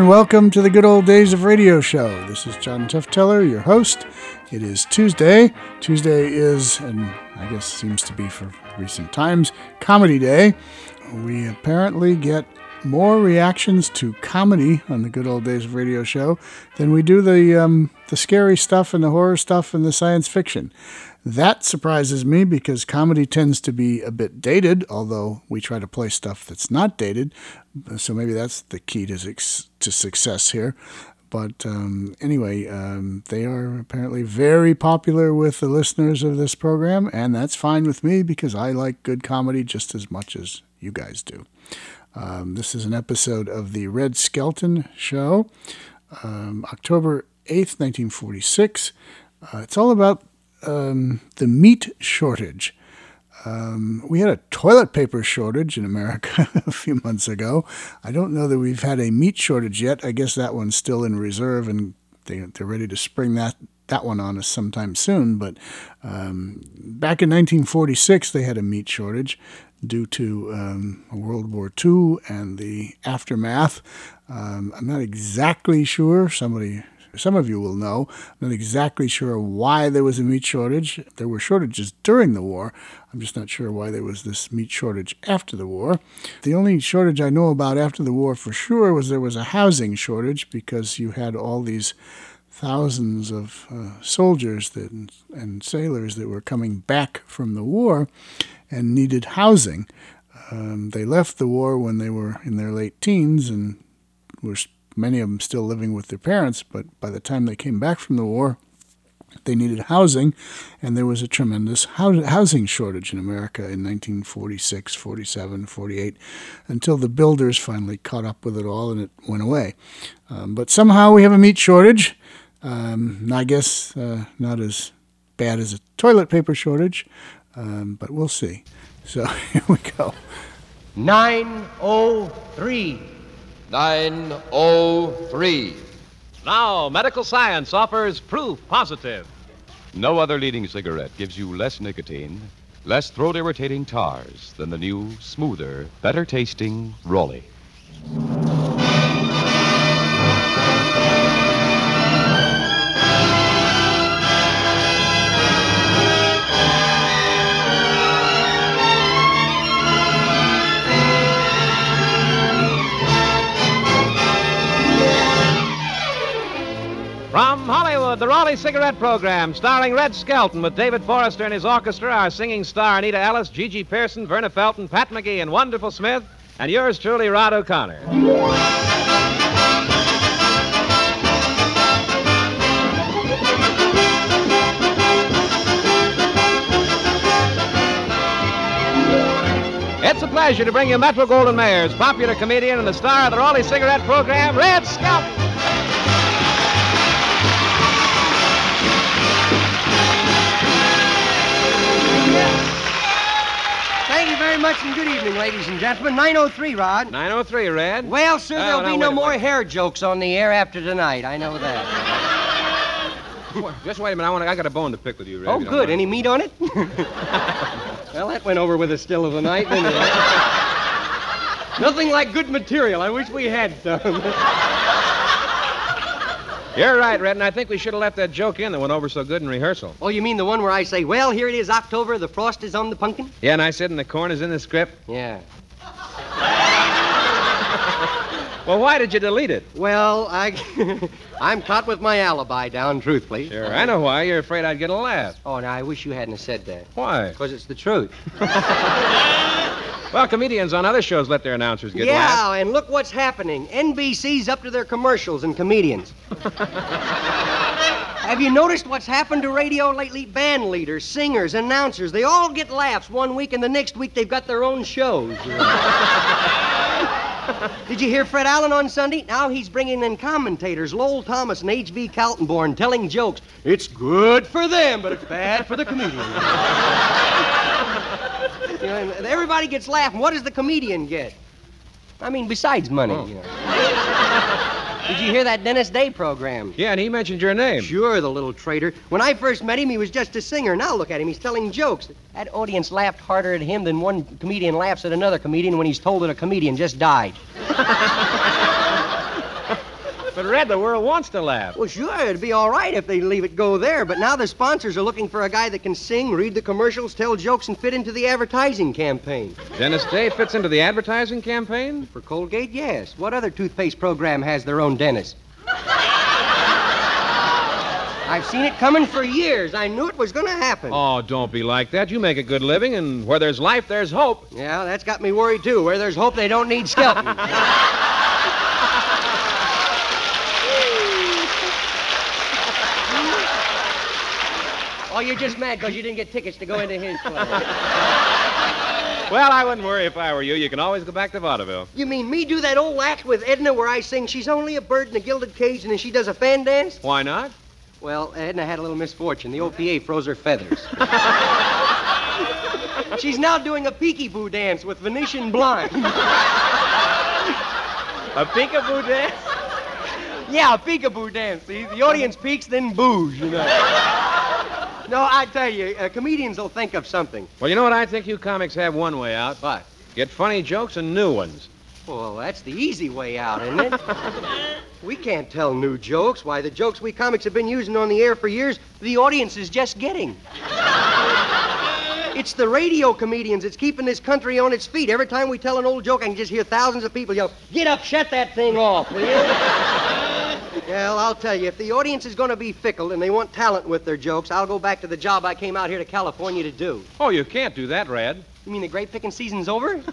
And welcome to the Good Old Days of Radio Show. This is John Tufteller, your host. It is Tuesday. Tuesday is, and I guess seems to be for recent times, Comedy Day. We apparently get more reactions to comedy on the Good Old Days of Radio Show than we do the um, the scary stuff and the horror stuff and the science fiction. That surprises me because comedy tends to be a bit dated, although we try to play stuff that's not dated. So maybe that's the key to, to success here. But um, anyway, um, they are apparently very popular with the listeners of this program, and that's fine with me because I like good comedy just as much as you guys do. Um, this is an episode of the Red Skelton Show, um, October 8th, 1946. Uh, it's all about um, the meat shortage. Um, we had a toilet paper shortage in America a few months ago. I don't know that we've had a meat shortage yet. I guess that one's still in reserve, and they, they're ready to spring that that one on us sometime soon. But um, back in 1946, they had a meat shortage due to um, World War II and the aftermath. Um, I'm not exactly sure. Somebody some of you will know. I'm not exactly sure why there was a meat shortage. There were shortages during the war. I'm just not sure why there was this meat shortage after the war. The only shortage I know about after the war for sure was there was a housing shortage because you had all these thousands of uh, soldiers that, and sailors that were coming back from the war and needed housing. Um, they left the war when they were in their late teens and were many of them still living with their parents, but by the time they came back from the war, they needed housing, and there was a tremendous housing shortage in America in 1946, 47, 48, until the builders finally caught up with it all and it went away. Um, but somehow we have a meat shortage. Um, I guess uh, not as bad as a toilet paper shortage, um, but we'll see. So here we go. 903. 903. Now, medical science offers proof positive. No other leading cigarette gives you less nicotine, less throat irritating tars than the new, smoother, better tasting Raleigh. The Raleigh Cigarette Program, starring Red Skelton with David Forrester and his orchestra, our singing star Anita Ellis, Gigi Pearson, Verna Felton, Pat McGee, and Wonderful Smith, and yours truly, Rod O'Connor. It's a pleasure to bring you Metro-Goldwyn-Mayer's popular comedian and the star of the Raleigh Cigarette Program, Red Skelton. Very much and good evening, ladies and gentlemen. 903, Rod. 903, Red. Well, sir, Oh, there'll now, be no more hair jokes on the air after tonight. I know that. Just wait a minute. I, want I got a bone to pick with you, Red. oh, you good. mind. Any meat on it? well, that went over with the still of the night, didn't it? Nothing like good material. I wish we had some. You're right, Red, and I think we should have left that joke in that went over so good in rehearsal. oh, you mean the one where I say, well, here it is, October, the frost is on the pumpkin? Yeah, and I said, and the corn is in the script. Yeah. Well, why did you delete it? Well, I, I'm caught with my alibi down, truthfully. Sure, I know why. You're afraid I'd get a laugh. Oh, now I wish you hadn't said that. Why? Because it's the truth. Well, comedians on other shows let their announcers get laughs. yeah, laughs. and look what's happening. NBC's up to their commercials and comedians. Have you noticed what's happened to radio lately? Band leaders, singers, announcers, they all get laughs one week, and the next week they've got their own shows. Did you hear Fred Allen on Sunday? Now he's bringing in commentators, Lowell Thomas and H.V. Kaltenborn, telling jokes. It's good for them, but it's bad for the comedians. You know, everybody gets laughing. What does the comedian get? I mean, besides money, oh. you know. Did you hear that Dennis Day program? Yeah, and he mentioned your name. Sure, the little traitor. When I first met him, he was just a singer. Now look at him. He's telling jokes. That audience laughed harder at him than one comedian laughs at another comedian when he's told that a comedian just died. Red, the world wants to laugh. Well, sure, it'd be all right if they leave it go there, but now the sponsors are looking for a guy that can sing, read the commercials, tell jokes, and fit into the advertising campaign. Dennis Day fits into the advertising campaign? For Colgate, yes. What other toothpaste program has their own dentist? I've seen it coming for years. I knew it was going to happen. Oh, don't be like that. You make a good living, and where there's life, there's hope. Yeah, that's got me worried, too. Where there's hope, they don't need Skelton. oh, you're just mad because you didn't get tickets to go into his play. Well, I wouldn't worry if I were you. You can always go back to vaudeville. You mean me do that old act with Edna where I sing She's Only a Bird in a Gilded Cage and then she does a fan dance? Why not? Well, Edna had a little misfortune. The OPA froze her feathers. She's now doing a peekaboo dance with Venetian blind. A peekaboo dance? yeah, a peekaboo dance. See, the audience peeks, then boos, you know. No, I tell you, uh, comedians will think of something. Well, you know what? I think you comics have one way out. What? Get funny jokes and new ones. Well, that's the easy way out, isn't it? we can't tell new jokes. Why, the jokes we comics have been using on the air for years, the audience is just getting. it's the radio comedians that's keeping this country on its feet. Every time we tell an old joke, I can just hear thousands of people yell, Get up, shut that thing off, will you? Well, I'll tell you, if the audience is going to be fickle and they want talent with their jokes, I'll go back to the job I came out here to California to do. Oh, you can't do that, Rad. You mean the grape picking season's over?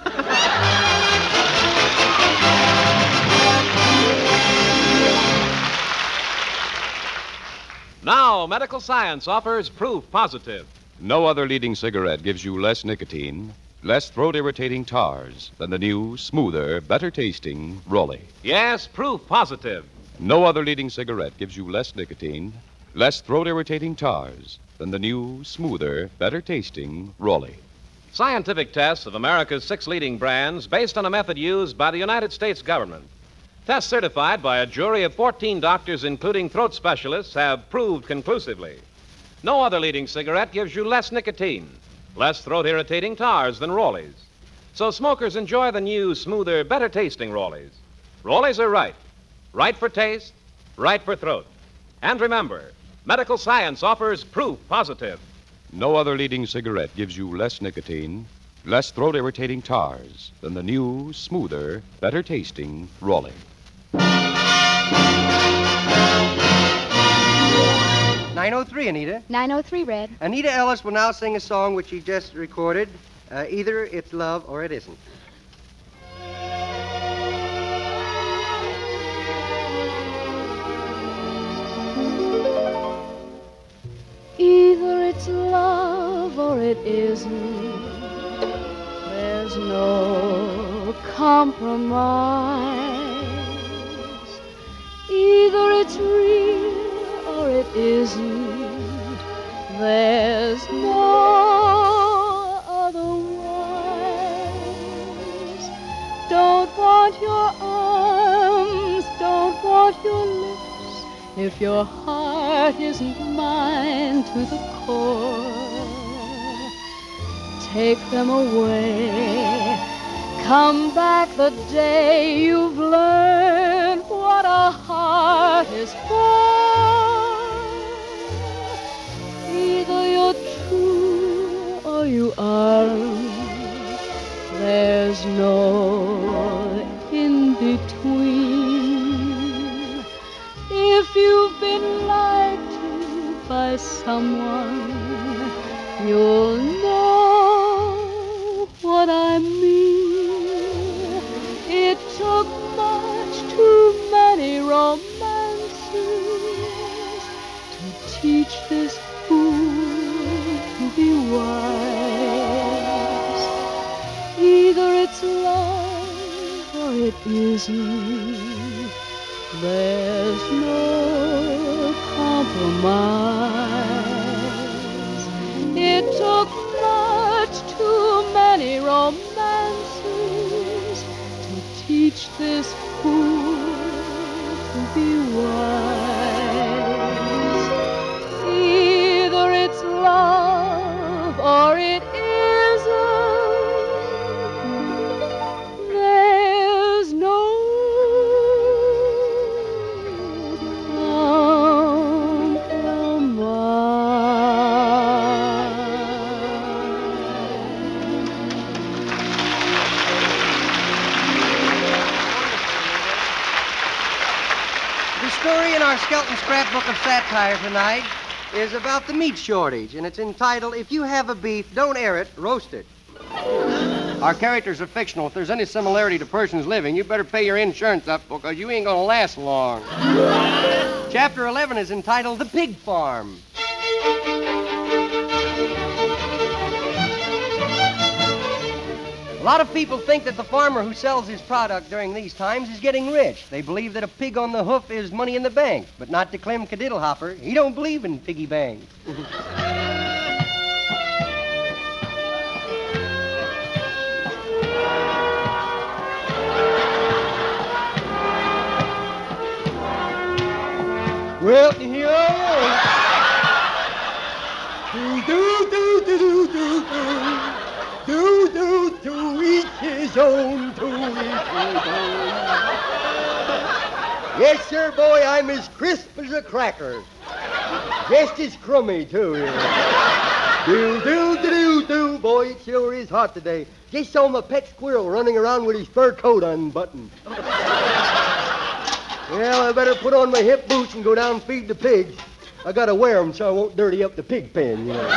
Now, medical science offers proof positive. No other leading cigarette gives you less nicotine, less throat irritating tars than the new, smoother, better tasting Raleigh. Yes, proof positive. No other leading cigarette gives you less nicotine, less throat irritating tars than the new, smoother, better tasting Raleigh. Scientific tests of America's six leading brands based on a method used by the United States government. Tests certified by a jury of 14 doctors, including throat specialists, have proved conclusively. No other leading cigarette gives you less nicotine, less throat irritating tars than Raleighs. So smokers enjoy the new, smoother, better tasting Raleighs. Raleighs are right. Right for taste, right for throat. And remember, medical science offers proof positive. No other leading cigarette gives you less nicotine, less throat irritating tars than the new, smoother, better tasting Raleigh. 903, Anita. 903 Red. Anita Ellis will now sing a song which she just recorded. Uh, either it's love or it isn't. It's love or it isn't. There's no compromise. Either it's real or it isn't. There's no otherwise. Don't want your arms, don't want your lips. If your heart isn't mine to the core, take them away. Come back the day you've learned what a heart is for. Either you're true or you aren't. There's no someone, you'll know what I mean. It took much too many romances to teach this fool to be wise. Either it's love or it isn't. There's no compromise. This scrapbook of satire tonight is about the meat shortage, and it's entitled If You Have a Beef, Don't Air It, Roast It. Our characters are fictional. If there's any similarity to persons living, you better pay your insurance up because you ain't gonna last long. Chapter 11 is entitled The Pig Farm. Lot of people think that the farmer who sells his product during these times is getting rich. They believe that a pig on the hoof is money in the bank, but not to Clem Kadiddlehopper. He don't believe in piggy banks. Well, here I am. Do, do, do, do, do, do. Each his own, to each his own. Yes, sir, boy, I'm as crisp as a cracker. Just as crummy, too. Do, do, do, do, do. Boy, it sure is hot today. Just saw my pet squirrel running around with his fur coat unbuttoned. Well, I better put on my hip boots and go down and feed the pigs. I gotta wear 'em so I won't dirty up the pig pen, you know.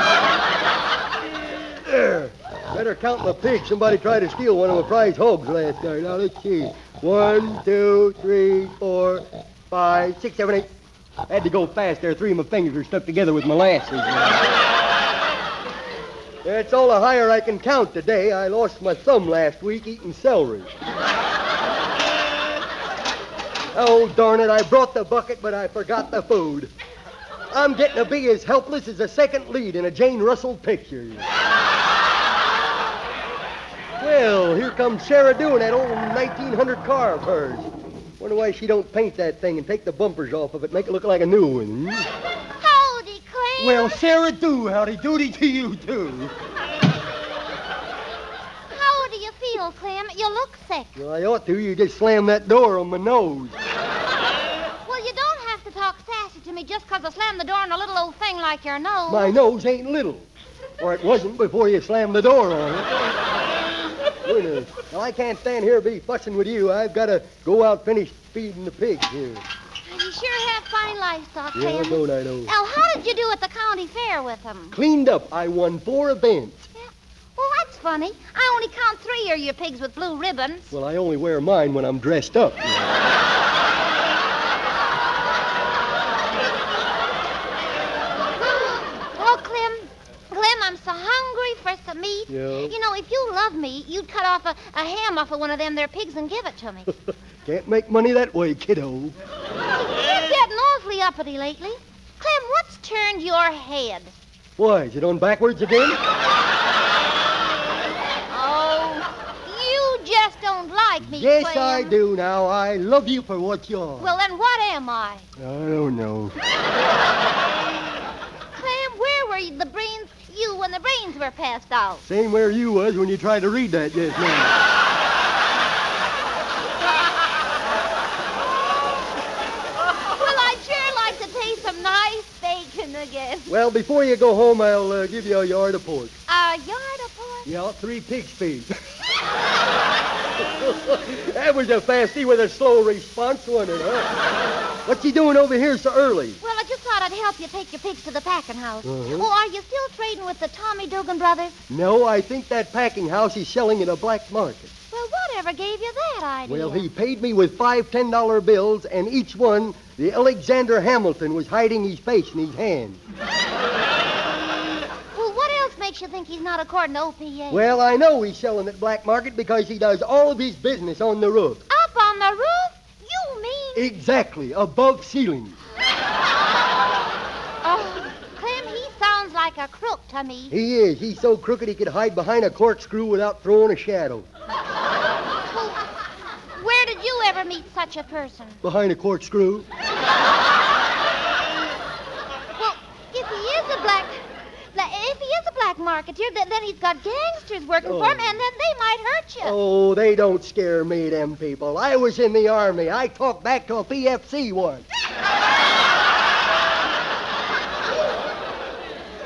There. Better count my pigs. Somebody tried to steal one of my prize hogs last night. Now, let's see. One, two, three, four, five, six, seven, eight. I had to go fast there. Three of my fingers are stuck together with molasses. That's all the higher I can count today. I lost my thumb last week eating celery. Oh, darn it, I brought the bucket, but I forgot the food. I'm getting to be as helpless as a second lead in a Jane Russell picture. Well, here comes Sarah doing that old 1900 car of hers. Wonder why she don't paint that thing and take the bumpers off of it, make it look like a new one. Howdy, Clem. Well, Sarah do, howdy doody to you, too. How do you feel, Clem? You look sick. Well, I ought to. You just slammed that door on my nose. Well, you don't have to talk sassy to me just 'cause I slammed the door on a little old thing like your nose. My nose ain't little. Or it wasn't before you slammed the door on it. Wait. Now, I can't stand here and be fussing with you. I've got to go out finish feeding the pigs here. You sure have fine livestock, Yeah, don't I know? Now, how did you do at the county fair with them? Cleaned up. I won four events. Yeah. Well, that's funny. I only count three of your pigs with blue ribbons. Well, I only wear mine when I'm dressed up. Oh, Clem, Clem, I'm so some meat. Yeah? You know, if you love me, you'd cut off a, a ham off of one of them there pigs and give it to me. Can't make money that way, kiddo. You're getting awfully uppity lately. Clem, what's turned your head? Why, is it on backwards again? Oh, you just don't like me, Yes, Clem. I do now. I love you for what you are. Well, then what am I? I don't know. Clem, where were the brains, when the brains were passed out? Same where you was when you tried to read that just now. Well, I'd sure like to taste some nice bacon again. Well, before you go home, I'll uh, give you a yard of pork. A yard of pork? Yeah, three pig's feet. that was a fasty with a slow response, wasn't it, huh? What's he doing over here so early? Well, I just thought I'd help you take your pigs to the packing house. Uh-huh. Oh, are you still trading with the Tommy Dugan brothers? No, I think that packing house is selling in a black market. Well, whatever gave you that idea? Well, he paid me with five ten dollar bills, and each one, the Alexander Hamilton was hiding his face in his hand. Well, what else makes you think he's not according to OPA? Well, I know he's selling at black market because he does all of his business on the roof. Up on the roof? You mean? Exactly, above ceiling. Oh, Clem, he sounds like a crook to me. He is. He's so crooked he could hide behind a corkscrew without throwing a shadow. Where did you ever meet such a person? Behind a corkscrew? Well, if he is a black, if he is a black marketeer, then, then he's got gangsters working for him, Oh. and then they might hurt you. Oh, they don't scare me, them people. I was in the army. I talked back to a PFC once.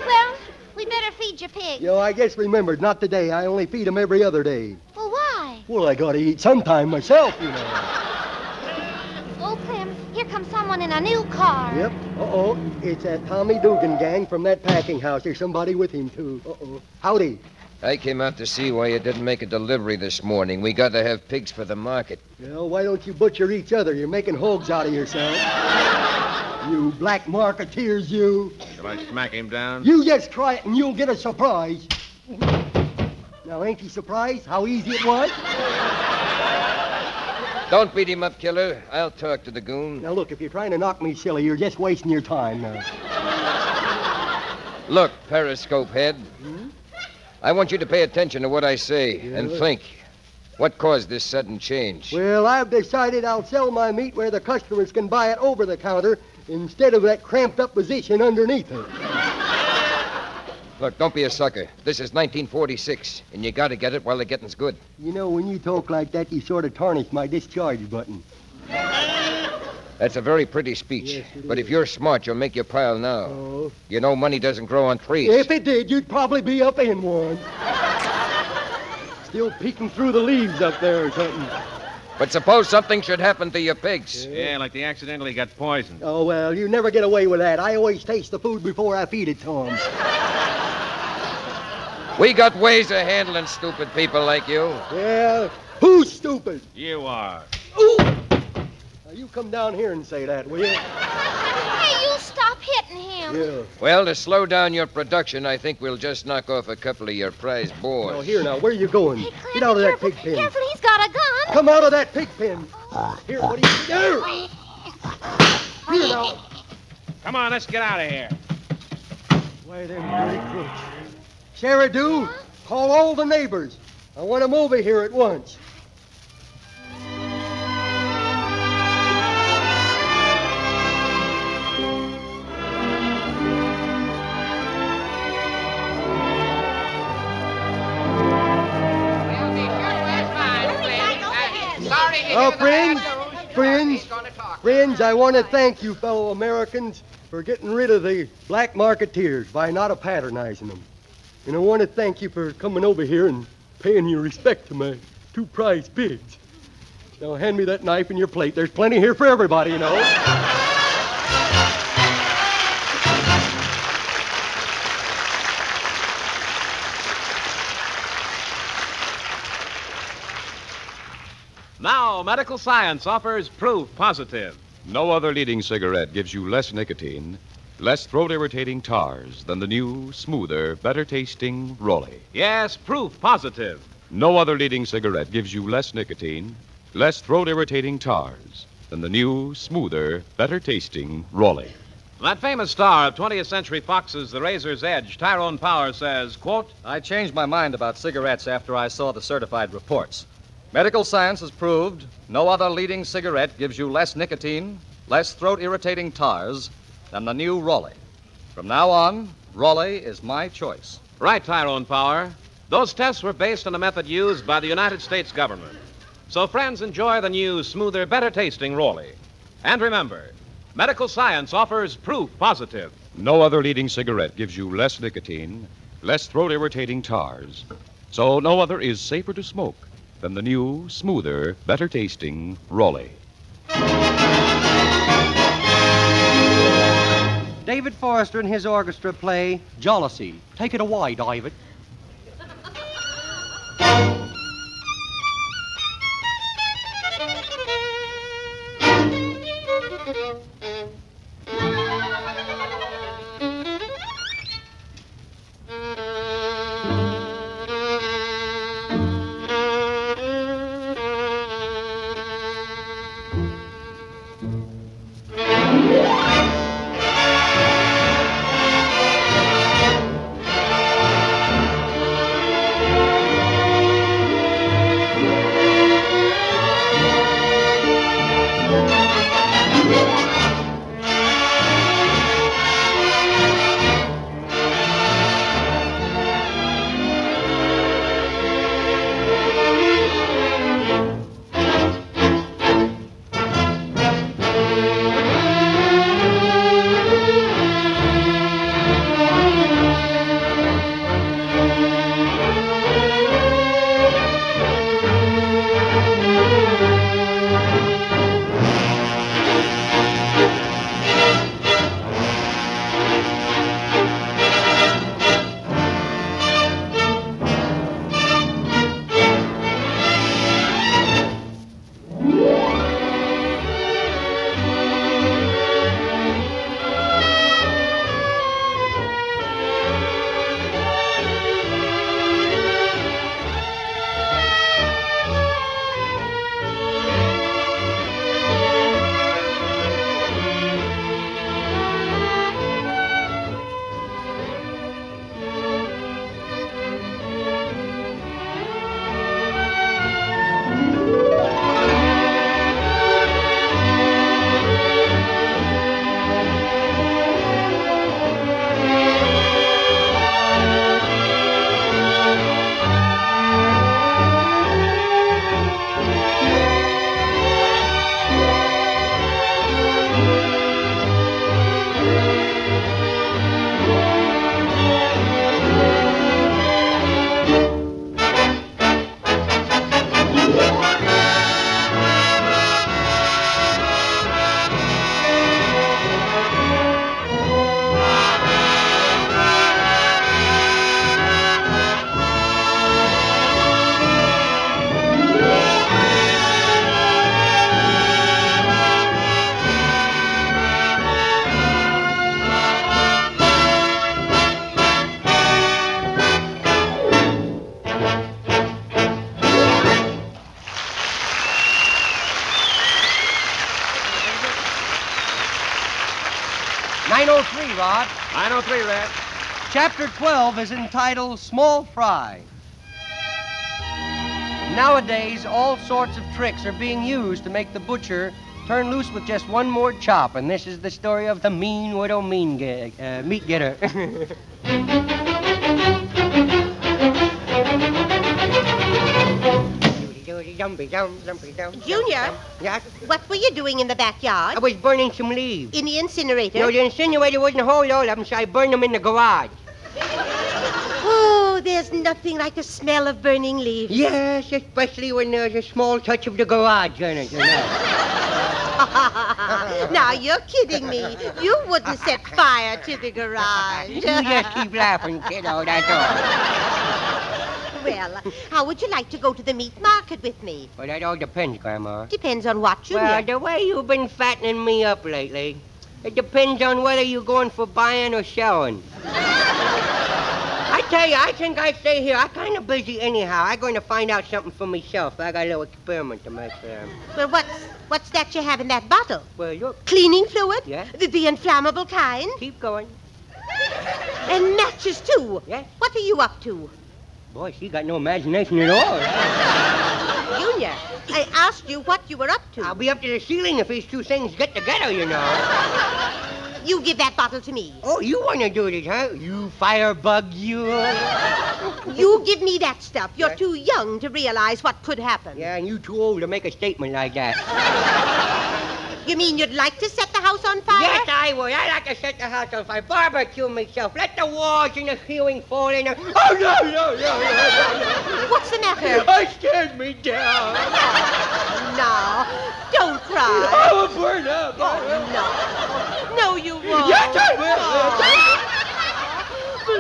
Well, we better feed your pig. You know, I guess remembered, not today. I only feed 'em every other day. Well, why? Well, I gotta eat sometime myself, you know. Oh, Clem, here comes someone someone in a new car. Yep. Uh-oh. It's that Tommy Dugan gang from that packing house. There's somebody with him, too. Uh-oh. Howdy. I came out to see why you didn't make a delivery this morning. We got to have pigs for the market. Well, why don't you butcher each other? You're making hogs out of yourself. you black marketeers, you. Shall I smack him down? You just try it and you'll get a surprise. Now, ain't he surprised how easy it was? Don't beat him up, killer. I'll talk to the goon. Now, look, if you're trying to knock me silly, you're just wasting your time now. Look, periscope head. Hmm? I want you to pay attention to what I say and think. What caused this sudden change? Well, I've decided I'll sell my meat where the customers can buy it over the counter instead of that cramped up position underneath her. Look, don't be a sucker. This is 1946, and you got to get it while the getting's good. You know, when you talk like that, you sort of tarnish my discharge button. That's a very pretty speech. Yes, but is. if you're smart, you'll make your pile now. Oh. You know money doesn't grow on trees. If it did, you'd probably be up in one. Still peeking through the leaves up there or something. But suppose something should happen to your pigs. Yeah, like they accidentally got poisoned. Oh, well, you never get away with that. I always taste the food before I feed it to 'em. We got ways of handling stupid people like you. Well, who's stupid? You are. Ooh! Now, you come down here and say that, will you? Hey, you stop hitting him. Yeah. Well, to slow down your production, I think we'll just knock off a couple of your prize boars. Now, here now, where are you going? Hey, Clem, Get out of that careful, pig pen. Careful, he's got a gun. Come out of that pig pen. Here, what do you do? Here now. Come on, let's get out of here. Why, them dirty crooks. Sarah Do, call all the neighbors. I want them over here at once. Friends, I want to thank you, fellow Americans, for getting rid of the black marketeers by not patronizing them. And I want to thank you for coming over here and paying your respect to my two prize pigs. Now, hand me that knife and your plate. There's plenty here for everybody, you know. Now, medical science offers proof positive. No other leading cigarette gives you less nicotine, less throat irritating tars than the new, smoother, better tasting Raleigh. Yes, proof positive. No other leading cigarette gives you less nicotine, less throat irritating tars than the new, smoother, better tasting Raleigh. That famous star of 20th Century Fox's The Razor's Edge, Tyrone Power, says, quote, I changed my mind about cigarettes after I saw the certified reports. Medical science has proved no other leading cigarette gives you less nicotine, less throat irritating tars than the new Raleigh. From now on, Raleigh is my choice. Right, Tyrone Power. Those tests were based on a method used by the United States government. So, friends, enjoy the new, smoother, better tasting Raleigh. And remember, medical science offers proof positive. No other leading cigarette gives you less nicotine, less throat irritating tars. So no other is safer to smoke than the new, smoother, better tasting Raleigh. David Forrester and his orchestra play Jealousy. Take it away, David. 12 is entitled Small Fry. Nowadays, all sorts of tricks are being used to make the butcher turn loose with just one more chop, and this is the story of the mean widow mean ge- uh, meat getter. Junior, Yes? what were you doing in the backyard? I was burning some leaves. In the incinerator? No, the incinerator wouldn't hold all of them, so I burned them in the garage. Oh, there's nothing like the smell of burning leaves. Yes, especially when there's a small touch of the garage in it, you know. now, you're kidding me. You wouldn't set fire to the garage. you just keep laughing, kiddo, that's all. Well, how would you like to go to the meat market with me? Well, that all depends, Grandma. Depends on what, you Well, the way you've been fattening me up lately, it depends on whether you're going for buying or selling. I tell you, I think I stay here. I'm kind of busy anyhow. I'm going to find out something for myself. I got a little experiment to make there. Well, what's, what's that you have in that bottle? Well, look, Cleaning fluid? Yeah. The, the inflammable kind? keep going. And matches, too. Yeah. What are you up to? Boy, she got no imagination at all. Junior, I asked you what you were up to. I'll be up to the ceiling if these two things get together, you know. You give that bottle to me. Oh, you want to do this, huh? You firebug, you. You give me that stuff. You're Yeah. too young to realize what could happen. Yeah, and you too old to make a statement like that. You mean you'd like to set house on fire? Yes, I would. I like to set the house on fire, barbecue myself, let the walls and the ceiling fall in. Oh, no, no, no, no, no, What's the matter? I scared me down. No, don't cry. I will burn up. Oh, no. No, you won't. Yes, I will. Oh.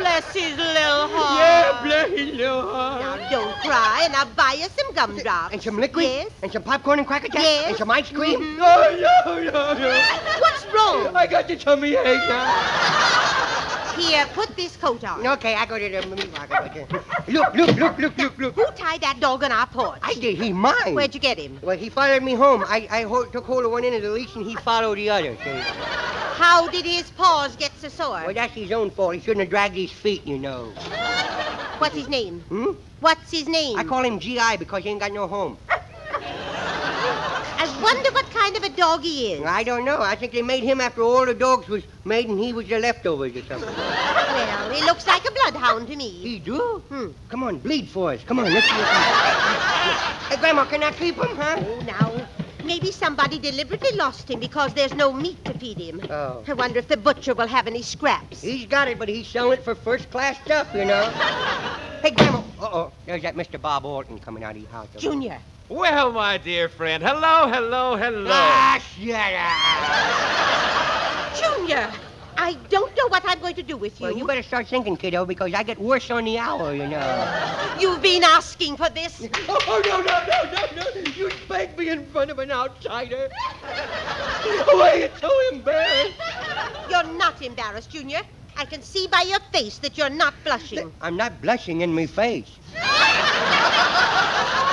Bless his little heart. Yeah, bless his little heart. Now, don't cry, and I'll buy you some gumdrops. And some liquid? Yes. And some popcorn and cracker jacks? Yes. And some ice cream? Mhm. Oh, no, no, no. What's wrong? I got the tummy ache now. Here, put this coat on. Okay, I go to the meat market. Look, look, look, look, look, look. Who tied that dog on our porch? I did. He mine. Where'd you get him? Well, he followed me home. I, I ho- took hold of one end of the leash and he followed the other. See? How did his paws get so sore? Well, that's his own fault. He shouldn't have dragged his feet, you know. What's his name? Hmm? What's his name? I call him GI because he ain't got no home. I wonder what kind of a dog he is. I don't know. I think they made him after all the dogs was made and he was the leftovers or something. Well, he looks like a bloodhound to me. He do? Hmm. Come on, bleed for us. Come on, let's see. Hey, Grandma, can I keep him, huh? Oh, now, maybe somebody deliberately lost him because there's no meat to feed him. Oh. I wonder if the butcher will have any scraps. He's got it, but he's selling it for first class stuff, you know. hey, Grandma. Uh oh. There's that Mr. Bob Orton coming out of your house. Junior, Well, my dear friend, hello, hello, hello. Ah, shut up. Junior, I don't know what I'm going to do with you. Well, you better start thinking, kiddo, because I get worse on the hour, you know. You've been asking for this. Oh, no, no, no, no, no. You spanked me in front of an outsider. Oh, I get so embarrassed. You're not embarrassed, Junior. I can see by your face that you're not blushing. I'm not blushing in my face.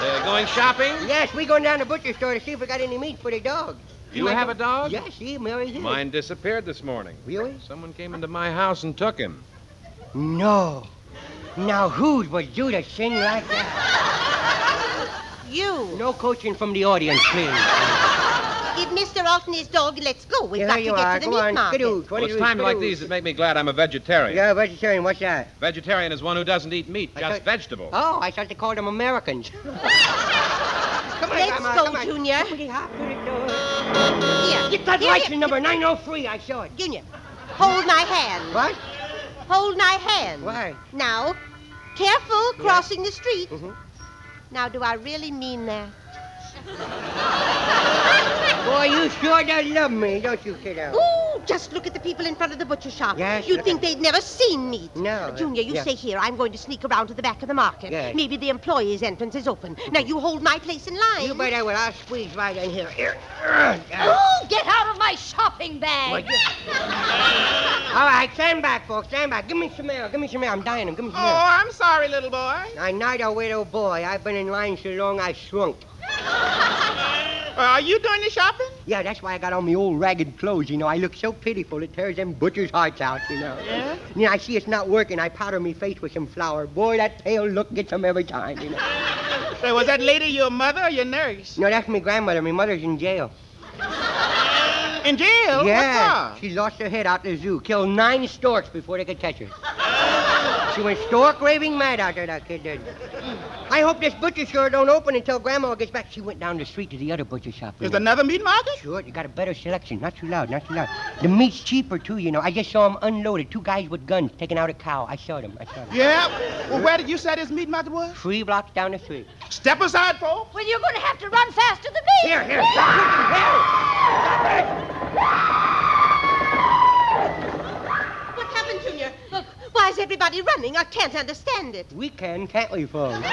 Uh, going shopping? Yes, we going down to the butcher store to see if we got any meat for the dog. You My have a dog? Yes, see, Mary did. Mine disappeared this morning. Really? Someone came into my house and took him. No. Now, who would do the thing like that? You. No coaching from the audience, please. Give Mr. Alton his dog let's go. We've Here got to you get to the Go meat on. market. Skidoo, Well, it's times like these that make me glad I'm a vegetarian. Yeah, vegetarian. What's that? Vegetarian is one who doesn't eat meat, I just thought- vegetables. Oh, I thought they called them Americans. come on, Let's Grandma, go, come on. Junior. Somebody hop to the door. Here. Get that Here, license here. number 903. I saw it. Junior, hold my hand. What? Hold my hand. Why? Now, careful crossing the street. Mhm. Now, do I really mean that? Boy, you sure does love me, don't you, kiddo? Ooh, just look at the people in front of the butcher shop. Yes, You'd think they'd never seen meat. No, Junior, you yeah. stay here. I'm going to sneak around to the back of the market. Yes. Maybe the employees' entrance is open. Now, you hold my place in line. You bet I will. I'll squeeze right in here. Here. Oh, get out of my shopping bag. All right, stand back, folks. Stand back. Give me some air. Give me some air. I'm dying. Give me some Oh. I'm sorry, little boy. I'm not a widow boy. I've been in line so long I shrunk. Are you doing the shopping? Yeah, that's why I got on my old ragged clothes. You know, I look so pitiful it tears them butchers' hearts out. You know. Yeah? You know, I see it's not working. I powder me face with some flour. Boy, that pale look gets them every time. You know. Say, was that lady your mother or your nurse? No, that's my grandmother. My mother's in jail. In jail? Yeah, she lost her head out the zoo. Killed nine storks before they could catch her. she went stork raving mad out there, that kid did. I hope this butcher store don't open until Grandma gets back. She went down the street to the other butcher shop. you Is know. another meat market? Sure, you got a better selection. Not too loud, not too loud. The meat's cheaper, too, you know. I just saw them unloaded. Two guys with guns taking out a cow. I saw them. I saw them. Yeah. Well, where did you say this meat market was? Three blocks down the street. Step aside, folks. Well, you're going to have to run faster than me. Here, here, stop it, here. What happened, Junior? Look, why is everybody running? I can't understand it. We can, can't we, folks?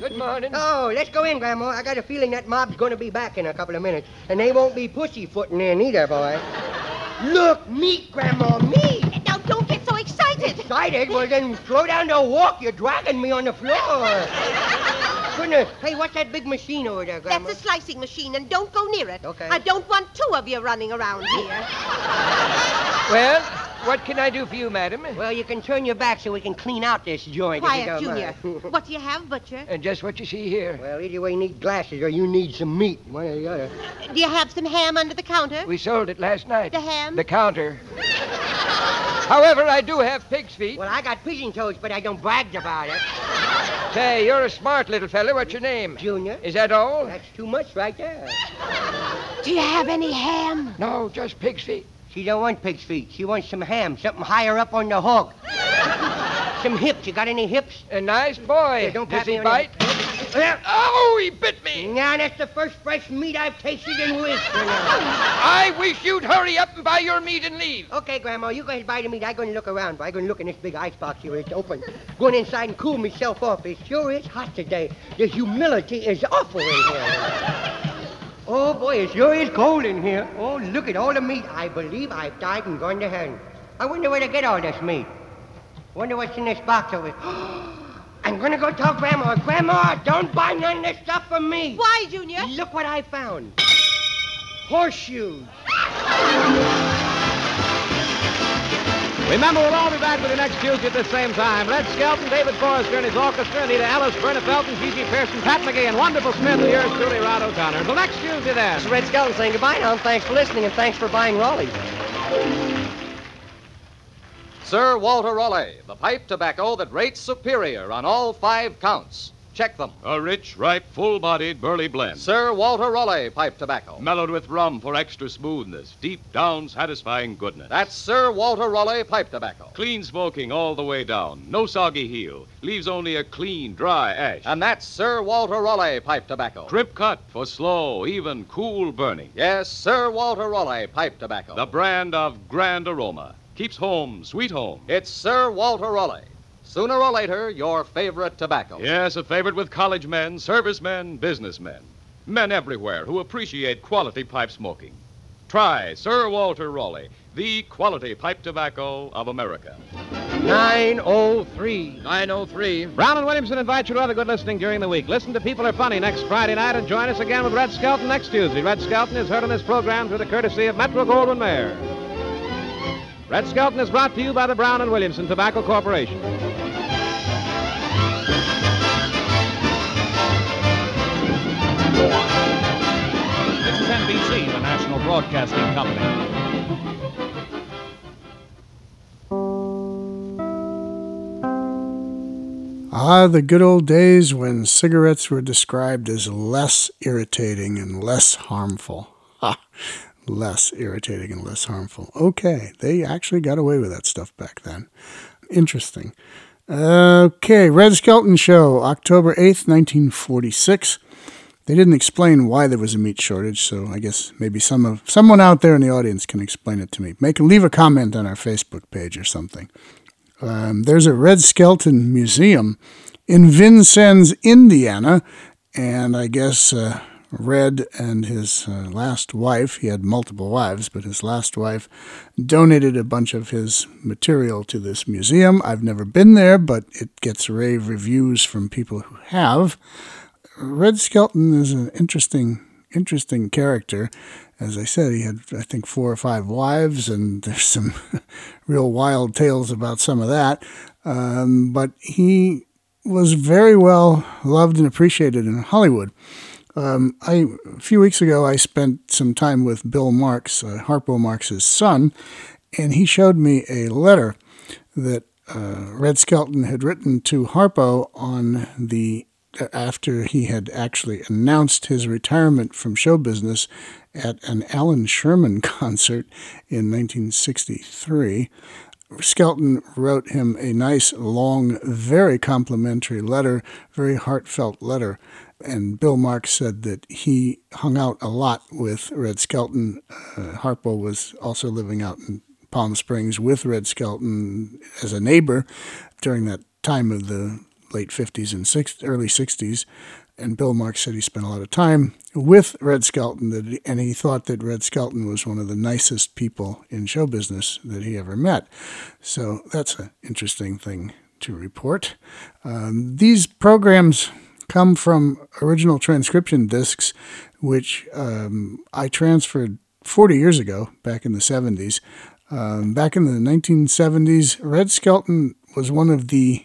Good morning. Oh, let's go in, Grandma. I got a feeling that mob's going to be back in a couple of minutes. And they won't be pussyfooting in either, boy. Look, meat, Grandma, meat! Now, don't get so excited. Excited? Well, then slow down to a walk. You're dragging me on the floor. Goodness. Hey, what's that big machine over there, Grandma? That's a slicing machine, and don't go near it. Okay. I don't want two of you running around here. Well, what can I do for you, madam? Well, you can turn your back so we can clean out this joint. if you Quiet, don't Junior. mind. what do you have, Butcher? And just what you see here. well, either way, you need glasses or you need some meat. One or the other. Do you have some ham under the counter? We sold it last night. The ham? The counter. However, I do have pig's feet. Well, I got pigeon toes, but I don't brag about it. Say, you're a smart little fella. What's your name? Junior. Is that all? That's too much right there. Do you have any ham? No, just pig's feet. She don't want pig's feet. She wants some ham, something higher up on the hog. some hips. You got any hips? A nice boy. Here, don't Does he me on the- bite? Oh, he bit me. Now, that's the first fresh meat I've tasted in weeks. You know. I wish you'd hurry up and buy your meat and leave. Okay, Grandma, you go ahead and buy the meat. I'm going to look around. I'm going to look in this big icebox here. It's open. Going inside and cool myself off. It sure is hot today. The humidity is awful in here. Oh, boy, it sure is cold in here. Oh, look at all the meat. I believe I've died and gone to heaven. I wonder where to get all this meat. Wonder what's in this box over here. I'm going to go tell Grandma. Grandma, don't buy none of this stuff from me. Why, Junior? Look what I found. Horseshoes. Remember, we'll all be back with you next Tuesday at the same time. Red Skelton, David Forrester and his orchestra, Anita Ellis, Verna Felton, Gigi Pearson, Pat McGee, and Wonderful Smith, and yours truly, Rod O'Connor. Until next Tuesday, then. This is Red Skelton saying goodbye now, and thanks for listening, and thanks for buying Raleigh's. Sir Walter Raleigh, the pipe tobacco that rates superior on all five counts. Check them. A rich, ripe, full bodied burley blend. Sir Walter Raleigh pipe tobacco. Mellowed with rum for extra smoothness, deep down satisfying goodness. That's Sir Walter Raleigh pipe tobacco. Clean smoking all the way down. No soggy heel. Leaves only a clean, dry ash. And that's Sir Walter Raleigh pipe tobacco. Crimp cut for slow, even, cool burning. Yes, Sir Walter Raleigh pipe tobacco. The brand of grand aroma. Keeps home sweet home. It's Sir Walter Raleigh. Sooner or later, your favorite tobacco. Yes, a favorite with college men, servicemen, businessmen. Men everywhere who appreciate quality pipe smoking. Try Sir Walter Raleigh, the quality pipe tobacco of America. 903. 903. Brown and Williamson invite you to other good listening during the week. Listen to People Are Funny next Friday night and join us again with Red Skelton next Tuesday. Red Skelton is heard on this program through the courtesy of Metro Goldwyn Mayer. Red Skelton is brought to you by the Brown and Williamson Tobacco Corporation. Broadcasting company. Ah, the good old days when cigarettes were described as less irritating and less harmful. Ha! Less irritating and less harmful. Okay, they actually got away with that stuff back then. Interesting. Okay, Red Skelton Show, October 8th, 1946. They didn't explain why there was a meat shortage, so I guess maybe some of someone out there in the audience can explain it to me. Make leave a comment on our Facebook page or something. Um, there's a Red Skelton Museum in Vincennes, Indiana, and I guess uh, Red and his uh, last wife, he had multiple wives, but his last wife donated a bunch of his material to this museum. I've never been there, but it gets rave reviews from people who have. Red Skelton is an interesting, interesting character. As I said, he had, I think, four or five wives, and there's some real wild tales about some of that. Um, but he was very well loved and appreciated in Hollywood. Um, I, a few weeks ago, I spent some time with Bill Marx, uh, Harpo Marx's son, and he showed me a letter that uh, Red Skelton had written to Harpo on the after he had actually announced his retirement from show business at an Allan Sherman concert in 1963. Skelton wrote him a nice, long, very complimentary letter, very heartfelt letter. And Bill Marx said that he hung out a lot with Red Skelton. Uh, Harpo was also living out in Palm Springs with Red Skelton as a neighbor during that time of the late 50s and six, early 60s. And Bill Marx said he spent a lot of time with Red Skelton, and he thought that Red Skelton was one of the nicest people in show business that he ever met. So that's an interesting thing to report. Um, these programs come from original transcription discs, which um, I transferred 40 years ago, back in the 70s. Um, back in the 1970s, Red Skelton was one of the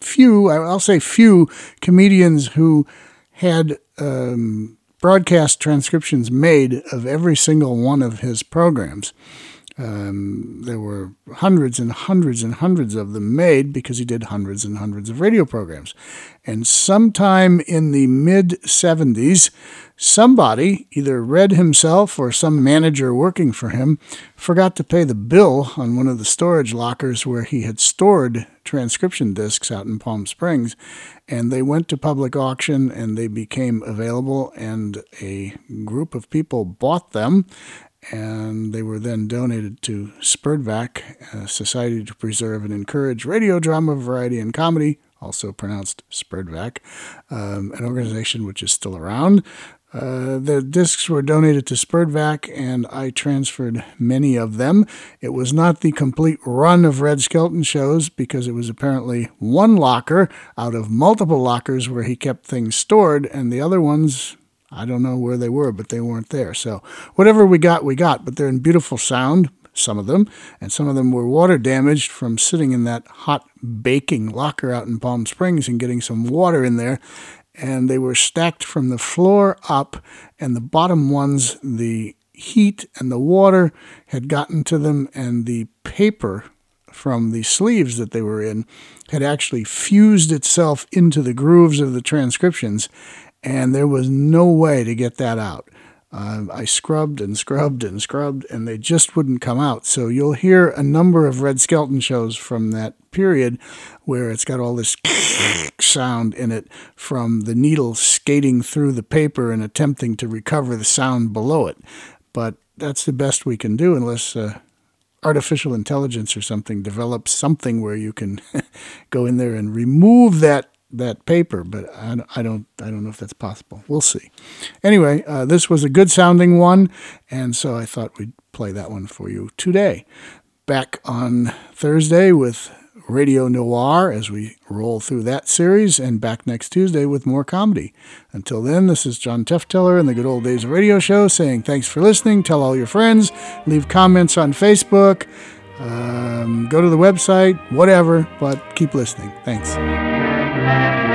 few, I'll say few, comedians who had um, broadcast transcriptions made of every single one of his programs. Um, there were hundreds and hundreds and hundreds of them made because he did hundreds and hundreds of radio programs. And sometime in the mid 70s, somebody, either Red himself or some manager working for him, forgot to pay the bill on one of the storage lockers where he had stored transcription discs out in Palm Springs. And they went to public auction and they became available, and a group of people bought them and they were then donated to SPERDVAC, a Society to Preserve and Encourage Radio Drama, Variety, and Comedy, also pronounced SPERDVAC, um, an organization which is still around. Uh, the discs were donated to SPERDVAC, and I transferred many of them. It was not the complete run of Red Skelton shows because it was apparently one locker out of multiple lockers where he kept things stored, and the other ones I don't know where they were, but they weren't there. So whatever we got, we got. But they're in beautiful sound, some of them, and some of them were water damaged from sitting in that hot baking locker out in Palm Springs and getting some water in there. And they were stacked from the floor up, and the bottom ones, the heat and the water had gotten to them, and the paper from the sleeves that they were in had actually fused itself into the grooves of the transcriptions and there was no way to get that out. Uh, I scrubbed and scrubbed and scrubbed, and they just wouldn't come out. So you'll hear a number of Red Skelton shows from that period where it's got all this sound in it from the needle skating through the paper and attempting to recover the sound below it. But that's the best we can do unless uh, artificial intelligence or something develops something where you can go in there and remove that that paper, but I, I, don't I don't know if that's possible. We'll see. Anyway, uh, this was a good sounding one, and so I thought we'd play that one for you today. Back on Thursday with Radio Noir as we roll through that series, and back next Tuesday with more comedy. Until then, this is John Tefteller and the Good Old Days Radio Show saying thanks for listening. Tell all your friends, leave comments on Facebook. Um, go to the website, whatever, but keep listening. Thanks. Thank you.